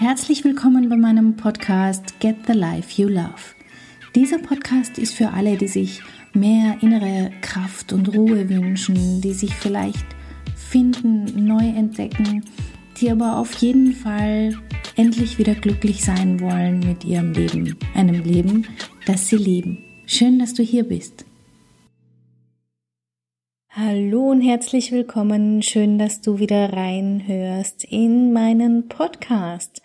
Herzlich willkommen bei meinem Podcast Get the Life You Love. Dieser Podcast ist für alle, die sich mehr innere Kraft und Ruhe wünschen, die sich vielleicht finden, neu entdecken, die aber auf jeden Fall endlich wieder glücklich sein wollen mit ihrem Leben, einem Leben, das sie lieben. Schön, dass du hier bist. Hallo und herzlich willkommen. Schön, dass du wieder reinhörst in meinen Podcast.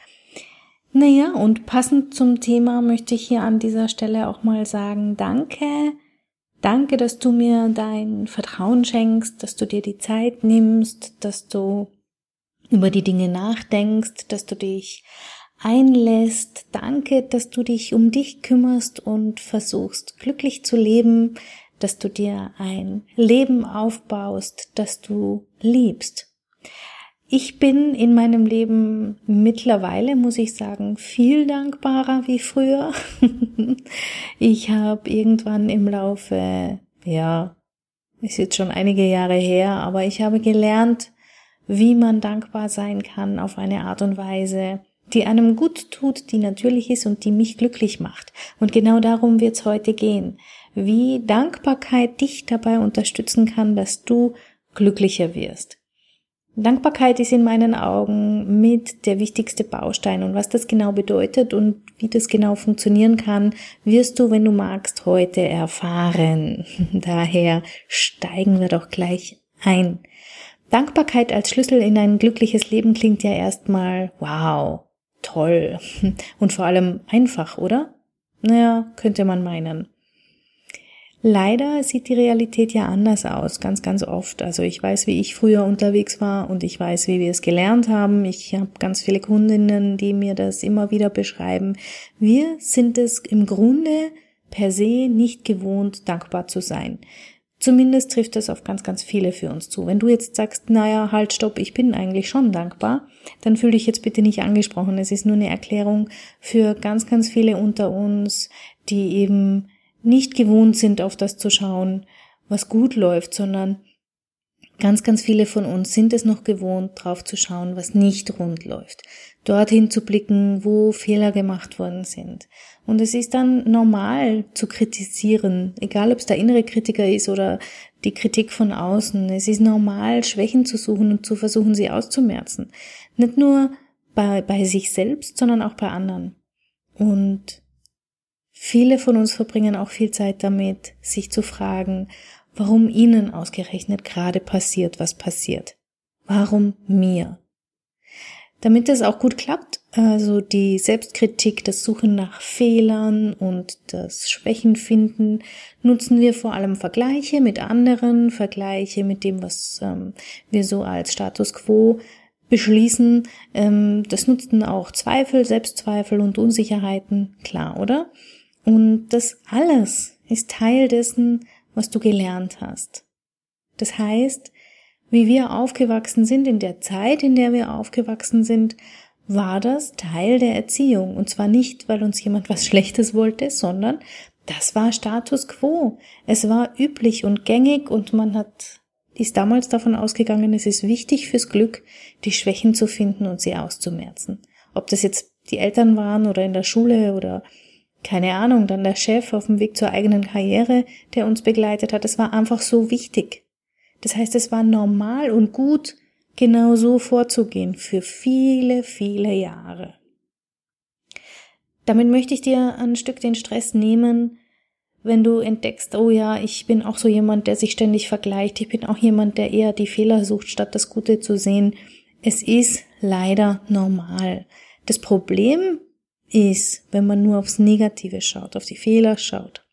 Naja, und passend zum Thema möchte ich hier an dieser Stelle auch mal sagen, danke. Danke, dass du mir dein Vertrauen schenkst, dass du dir die Zeit nimmst, dass du über die Dinge nachdenkst, dass du dich einlässt. Danke, dass du dich um dich kümmerst und versuchst glücklich zu leben, dass du dir ein Leben aufbaust, das du liebst. Ich bin in meinem Leben mittlerweile, muss ich sagen, viel dankbarer wie früher. ich habe irgendwann im Laufe, ja, ist jetzt schon einige Jahre her, aber ich habe gelernt, wie man dankbar sein kann auf eine Art und Weise, die einem gut tut, die natürlich ist und die mich glücklich macht. Und genau darum wird es heute gehen wie Dankbarkeit dich dabei unterstützen kann, dass du glücklicher wirst. Dankbarkeit ist in meinen Augen mit der wichtigste Baustein und was das genau bedeutet und wie das genau funktionieren kann, wirst du, wenn du magst, heute erfahren. Daher steigen wir doch gleich ein. Dankbarkeit als Schlüssel in ein glückliches Leben klingt ja erstmal wow, toll und vor allem einfach, oder? Naja, könnte man meinen. Leider sieht die Realität ja anders aus, ganz, ganz oft. Also ich weiß, wie ich früher unterwegs war und ich weiß, wie wir es gelernt haben. Ich habe ganz viele Kundinnen, die mir das immer wieder beschreiben. Wir sind es im Grunde per se nicht gewohnt, dankbar zu sein. Zumindest trifft das auf ganz, ganz viele für uns zu. Wenn du jetzt sagst, naja, halt, stopp, ich bin eigentlich schon dankbar, dann fühl dich jetzt bitte nicht angesprochen. Es ist nur eine Erklärung für ganz, ganz viele unter uns, die eben nicht gewohnt sind, auf das zu schauen, was gut läuft, sondern ganz, ganz viele von uns sind es noch gewohnt, drauf zu schauen, was nicht rund läuft. Dorthin zu blicken, wo Fehler gemacht worden sind. Und es ist dann normal zu kritisieren, egal ob es der innere Kritiker ist oder die Kritik von außen. Es ist normal, Schwächen zu suchen und zu versuchen, sie auszumerzen. Nicht nur bei, bei sich selbst, sondern auch bei anderen. Und Viele von uns verbringen auch viel Zeit damit, sich zu fragen, warum ihnen ausgerechnet gerade passiert, was passiert. Warum mir? Damit es auch gut klappt, also die Selbstkritik, das Suchen nach Fehlern und das Schwächen finden, nutzen wir vor allem Vergleiche mit anderen, Vergleiche mit dem, was ähm, wir so als Status quo beschließen. Ähm, das nutzen auch Zweifel, Selbstzweifel und Unsicherheiten, klar, oder? Und das alles ist Teil dessen, was du gelernt hast. Das heißt, wie wir aufgewachsen sind, in der Zeit, in der wir aufgewachsen sind, war das Teil der Erziehung. Und zwar nicht, weil uns jemand was Schlechtes wollte, sondern das war Status quo. Es war üblich und gängig und man hat, ist damals davon ausgegangen, es ist wichtig fürs Glück, die Schwächen zu finden und sie auszumerzen. Ob das jetzt die Eltern waren oder in der Schule oder keine Ahnung, dann der Chef auf dem Weg zur eigenen Karriere, der uns begleitet hat. Es war einfach so wichtig. Das heißt, es war normal und gut, genau so vorzugehen für viele, viele Jahre. Damit möchte ich dir ein Stück den Stress nehmen, wenn du entdeckst, oh ja, ich bin auch so jemand, der sich ständig vergleicht. Ich bin auch jemand, der eher die Fehler sucht, statt das Gute zu sehen. Es ist leider normal. Das Problem ist, wenn man nur aufs Negative schaut, auf die Fehler schaut,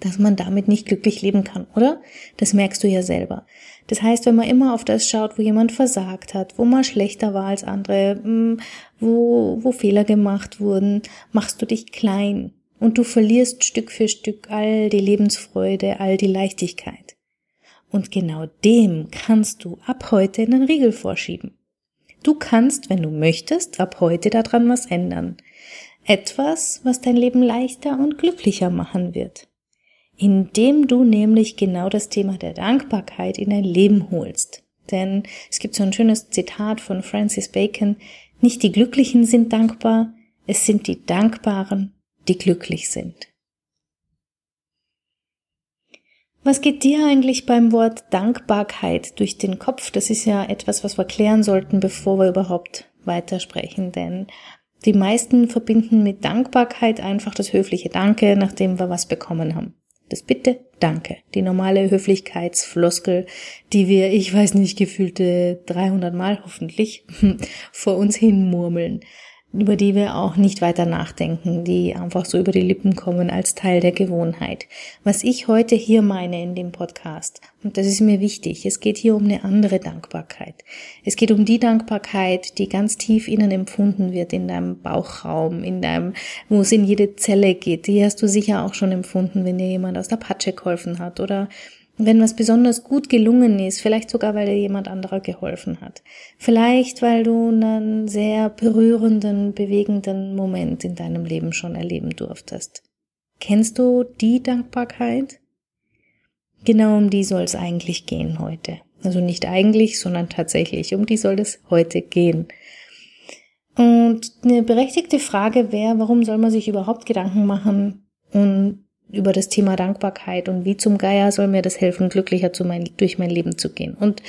dass man damit nicht glücklich leben kann, oder? Das merkst du ja selber. Das heißt, wenn man immer auf das schaut, wo jemand versagt hat, wo man schlechter war als andere, hm, wo, wo Fehler gemacht wurden, machst du dich klein und du verlierst Stück für Stück all die Lebensfreude, all die Leichtigkeit. Und genau dem kannst du ab heute einen Riegel vorschieben. Du kannst, wenn du möchtest, ab heute daran was ändern. Etwas, was dein Leben leichter und glücklicher machen wird. Indem du nämlich genau das Thema der Dankbarkeit in dein Leben holst. Denn es gibt so ein schönes Zitat von Francis Bacon, Nicht die Glücklichen sind dankbar, es sind die Dankbaren, die glücklich sind. Was geht dir eigentlich beim Wort Dankbarkeit durch den Kopf? Das ist ja etwas, was wir klären sollten, bevor wir überhaupt weitersprechen, denn die meisten verbinden mit Dankbarkeit einfach das höfliche Danke, nachdem wir was bekommen haben. Das Bitte, Danke. Die normale Höflichkeitsfloskel, die wir, ich weiß nicht, gefühlte 300 Mal hoffentlich vor uns hin murmeln über die wir auch nicht weiter nachdenken, die einfach so über die Lippen kommen als Teil der Gewohnheit. Was ich heute hier meine in dem Podcast, und das ist mir wichtig, es geht hier um eine andere Dankbarkeit. Es geht um die Dankbarkeit, die ganz tief innen empfunden wird, in deinem Bauchraum, in deinem, wo es in jede Zelle geht. Die hast du sicher auch schon empfunden, wenn dir jemand aus der Patsche geholfen hat oder wenn was besonders gut gelungen ist, vielleicht sogar, weil dir jemand anderer geholfen hat. Vielleicht, weil du einen sehr berührenden, bewegenden Moment in deinem Leben schon erleben durftest. Kennst du die Dankbarkeit? Genau um die soll es eigentlich gehen heute. Also nicht eigentlich, sondern tatsächlich. Um die soll es heute gehen. Und eine berechtigte Frage wäre, warum soll man sich überhaupt Gedanken machen und über das Thema Dankbarkeit und wie zum Geier soll mir das helfen, glücklicher zu mein, durch mein Leben zu gehen. Und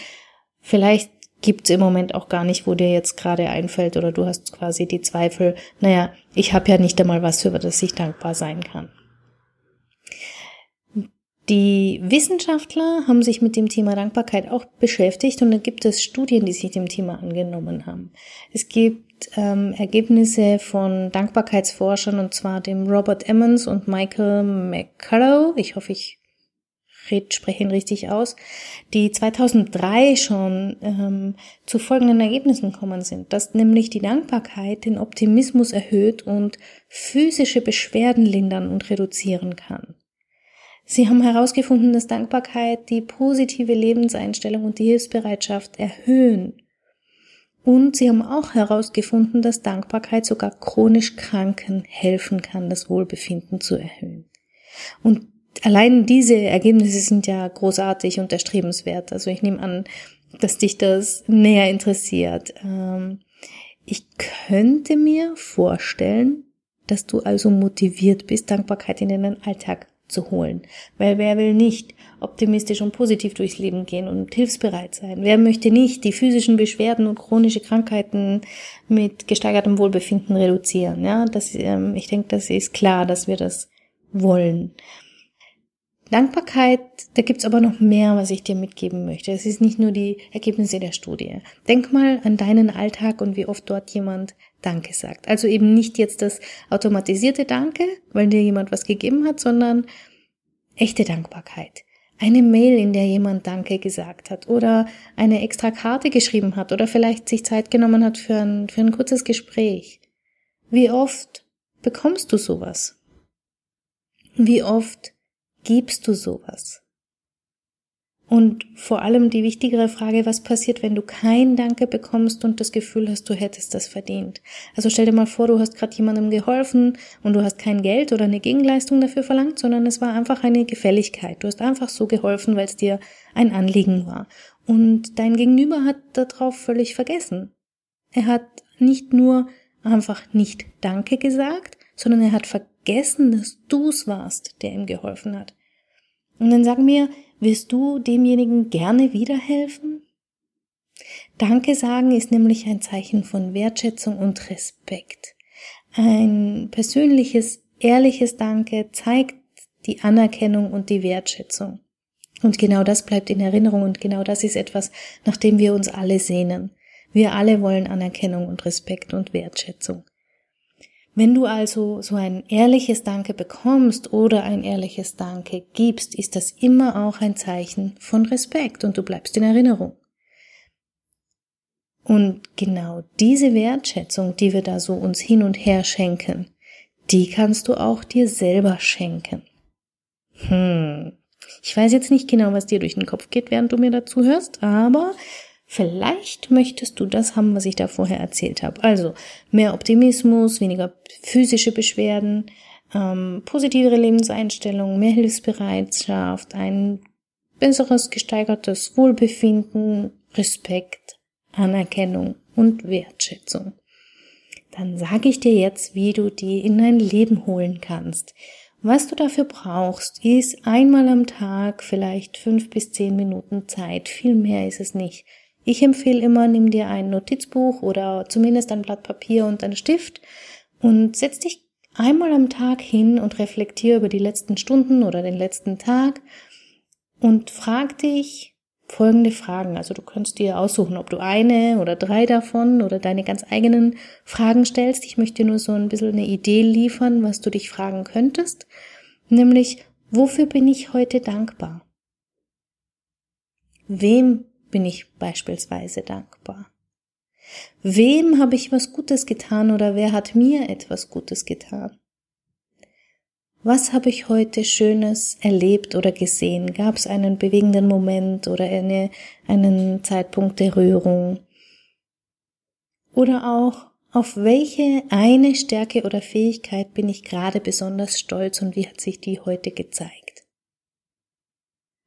vielleicht gibt's im Moment auch gar nicht, wo dir jetzt gerade einfällt oder du hast quasi die Zweifel, naja, ich habe ja nicht einmal was, über das ich dankbar sein kann. Die Wissenschaftler haben sich mit dem Thema Dankbarkeit auch beschäftigt und da gibt es Studien, die sich dem Thema angenommen haben. Es gibt ähm, Ergebnisse von Dankbarkeitsforschern und zwar dem Robert Emmons und Michael McCullough. Ich hoffe, ich red, spreche ihn richtig aus, die 2003 schon ähm, zu folgenden Ergebnissen gekommen sind, dass nämlich die Dankbarkeit den Optimismus erhöht und physische Beschwerden lindern und reduzieren kann. Sie haben herausgefunden, dass Dankbarkeit die positive Lebenseinstellung und die Hilfsbereitschaft erhöhen. Und sie haben auch herausgefunden, dass Dankbarkeit sogar chronisch Kranken helfen kann, das Wohlbefinden zu erhöhen. Und allein diese Ergebnisse sind ja großartig und erstrebenswert. Also ich nehme an, dass dich das näher interessiert. Ähm, ich könnte mir vorstellen, dass du also motiviert bist, Dankbarkeit in deinen Alltag zu holen. Weil wer will nicht optimistisch und positiv durchs Leben gehen und hilfsbereit sein? Wer möchte nicht die physischen Beschwerden und chronische Krankheiten mit gesteigertem Wohlbefinden reduzieren? Ja, das, ähm, ich denke, das ist klar, dass wir das wollen. Dankbarkeit, da gibt's aber noch mehr, was ich dir mitgeben möchte. Es ist nicht nur die Ergebnisse der Studie. Denk mal an deinen Alltag und wie oft dort jemand Danke sagt. Also eben nicht jetzt das automatisierte Danke, weil dir jemand was gegeben hat, sondern echte Dankbarkeit. Eine Mail, in der jemand Danke gesagt hat oder eine extra Karte geschrieben hat oder vielleicht sich Zeit genommen hat für ein, für ein kurzes Gespräch. Wie oft bekommst du sowas? Wie oft Gibst du sowas? Und vor allem die wichtigere Frage, was passiert, wenn du kein Danke bekommst und das Gefühl hast, du hättest das verdient? Also stell dir mal vor, du hast gerade jemandem geholfen und du hast kein Geld oder eine Gegenleistung dafür verlangt, sondern es war einfach eine Gefälligkeit. Du hast einfach so geholfen, weil es dir ein Anliegen war. Und dein Gegenüber hat darauf völlig vergessen. Er hat nicht nur einfach nicht Danke gesagt, sondern er hat vergessen, dass du's warst, der ihm geholfen hat. Und dann sag mir, wirst du demjenigen gerne wiederhelfen? Danke sagen ist nämlich ein Zeichen von Wertschätzung und Respekt. Ein persönliches, ehrliches Danke zeigt die Anerkennung und die Wertschätzung. Und genau das bleibt in Erinnerung und genau das ist etwas, nach dem wir uns alle sehnen. Wir alle wollen Anerkennung und Respekt und Wertschätzung. Wenn du also so ein ehrliches Danke bekommst oder ein ehrliches Danke gibst, ist das immer auch ein Zeichen von Respekt und du bleibst in Erinnerung. Und genau diese Wertschätzung, die wir da so uns hin und her schenken, die kannst du auch dir selber schenken. Hm. Ich weiß jetzt nicht genau, was dir durch den Kopf geht, während du mir dazu hörst, aber Vielleicht möchtest du das haben, was ich da vorher erzählt habe. Also mehr Optimismus, weniger physische Beschwerden, ähm, positivere Lebenseinstellung, mehr Hilfsbereitschaft, ein besseres gesteigertes Wohlbefinden, Respekt, Anerkennung und Wertschätzung. dann sage ich dir jetzt, wie du die in dein Leben holen kannst. Was du dafür brauchst, ist einmal am Tag vielleicht fünf bis zehn Minuten Zeit. Viel mehr ist es nicht. Ich empfehle immer, nimm dir ein Notizbuch oder zumindest ein Blatt Papier und einen Stift und setz dich einmal am Tag hin und reflektier über die letzten Stunden oder den letzten Tag und frag dich, folgende Fragen. Also du kannst dir aussuchen, ob du eine oder drei davon oder deine ganz eigenen Fragen stellst. Ich möchte nur so ein bisschen eine Idee liefern, was du dich fragen könntest. Nämlich, wofür bin ich heute dankbar? Wem bin ich beispielsweise dankbar? Wem habe ich was Gutes getan oder wer hat mir etwas Gutes getan? Was habe ich heute Schönes erlebt oder gesehen? Gab es einen bewegenden Moment oder eine, einen Zeitpunkt der Rührung? Oder auch, auf welche eine Stärke oder Fähigkeit bin ich gerade besonders stolz und wie hat sich die heute gezeigt?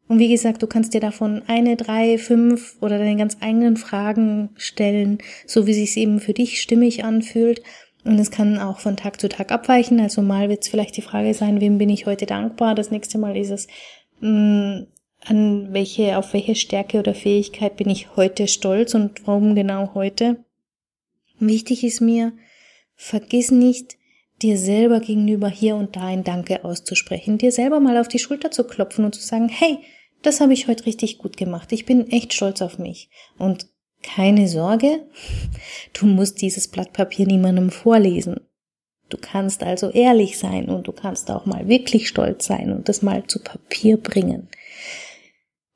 Und wie gesagt, du kannst dir davon eine, drei, fünf oder deine ganz eigenen Fragen stellen, so wie sich eben für dich stimmig anfühlt. Und es kann auch von Tag zu Tag abweichen. Also mal wird es vielleicht die Frage sein, wem bin ich heute dankbar? Das nächste Mal ist es, mh, mm, an welche, auf welche Stärke oder Fähigkeit bin ich heute stolz und warum genau heute? Wichtig ist mir, vergiss nicht, dir selber gegenüber hier und da ein Danke auszusprechen, dir selber mal auf die Schulter zu klopfen und zu sagen, hey, das habe ich heute richtig gut gemacht. Ich bin echt stolz auf mich. Und keine Sorge, du musst dieses Blatt Papier niemandem vorlesen. Du kannst also ehrlich sein und du kannst auch mal wirklich stolz sein und das mal zu Papier bringen.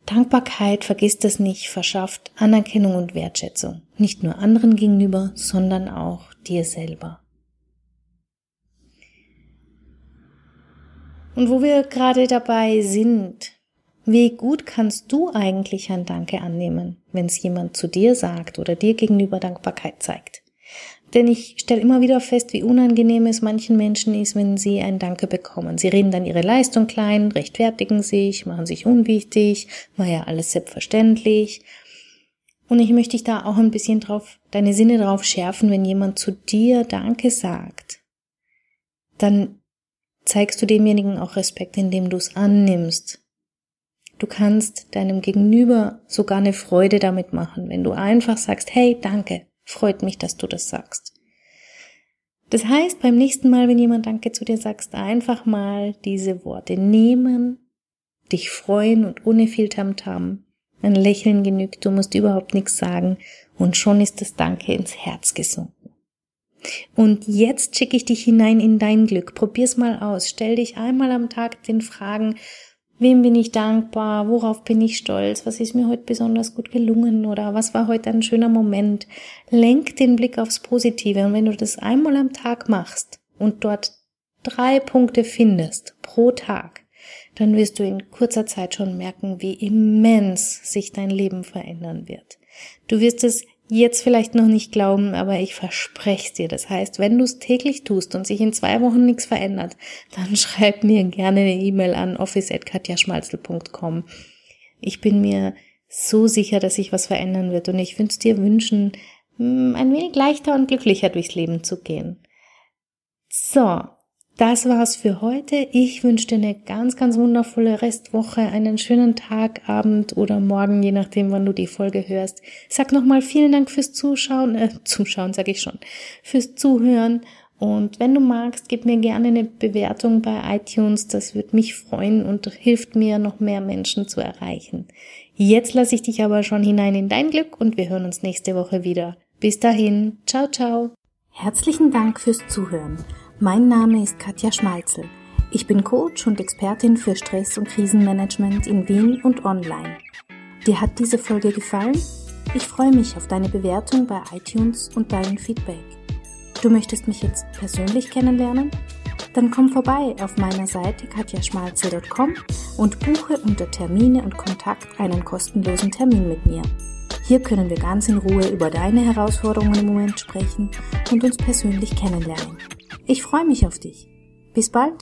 Dankbarkeit, vergiss das nicht, verschafft Anerkennung und Wertschätzung. Nicht nur anderen gegenüber, sondern auch dir selber. Und wo wir gerade dabei sind, wie gut kannst du eigentlich ein Danke annehmen, wenn es jemand zu dir sagt oder dir gegenüber Dankbarkeit zeigt? Denn ich stelle immer wieder fest, wie unangenehm es manchen Menschen ist, wenn sie ein Danke bekommen. Sie reden dann ihre Leistung klein, rechtfertigen sich, machen sich unwichtig, war ja alles selbstverständlich. Und ich möchte dich da auch ein bisschen drauf, deine Sinne drauf schärfen, wenn jemand zu dir Danke sagt, dann zeigst du demjenigen auch Respekt, indem du es annimmst Du kannst deinem Gegenüber sogar eine Freude damit machen, wenn du einfach sagst, hey, danke, freut mich, dass du das sagst. Das heißt, beim nächsten Mal, wenn jemand Danke zu dir sagst, einfach mal diese Worte nehmen, dich freuen und ohne viel Tamtam. Ein Lächeln genügt, du musst überhaupt nichts sagen und schon ist das Danke ins Herz gesunken. Und jetzt schicke ich dich hinein in dein Glück. Probier's mal aus. Stell dich einmal am Tag den Fragen, Wem bin ich dankbar? Worauf bin ich stolz? Was ist mir heute besonders gut gelungen? Oder was war heute ein schöner Moment? Lenk den Blick aufs Positive. Und wenn du das einmal am Tag machst und dort drei Punkte findest pro Tag, dann wirst du in kurzer Zeit schon merken, wie immens sich dein Leben verändern wird. Du wirst es jetzt vielleicht noch nicht glauben, aber ich verspreche dir. Das heißt, wenn du es täglich tust und sich in zwei Wochen nichts verändert, dann schreib mir gerne eine E-Mail an office.katjaschmalzel.com. Ich bin mir so sicher, dass sich was verändern wird und ich wünsche dir wünschen, hm, ein wenig leichter und glücklicher durchs Leben zu gehen. So, das war's für heute. Ich wünsche dir eine ganz, ganz wundervolle Restwoche, einen schönen Tag, Abend oder Morgen, je nachdem, wann du die Folge hörst. Sag nochmal vielen Dank fürs Zuschauen, äh, Zuschauen sage ich schon, fürs Zuhören. Und wenn du magst, gib mir gerne eine Bewertung bei iTunes. Das würde mich freuen und hilft mir, noch mehr Menschen zu erreichen. Jetzt lasse ich dich aber schon hinein in dein Glück und wir hören uns nächste Woche wieder. Bis dahin, ciao, ciao. Herzlichen Dank fürs Zuhören. Mein Name ist Katja Schmalzel. Ich bin Coach und Expertin für Stress- und Krisenmanagement in Wien und online. Dir hat diese Folge gefallen? Ich freue mich auf deine Bewertung bei iTunes und dein Feedback. Du möchtest mich jetzt persönlich kennenlernen? Dann komm vorbei auf meiner Seite katjaschmalzel.com und buche unter Termine und Kontakt einen kostenlosen Termin mit mir. Hier können wir ganz in Ruhe über deine Herausforderungen im Moment sprechen und uns persönlich kennenlernen. Ich freue mich auf dich. Bis bald.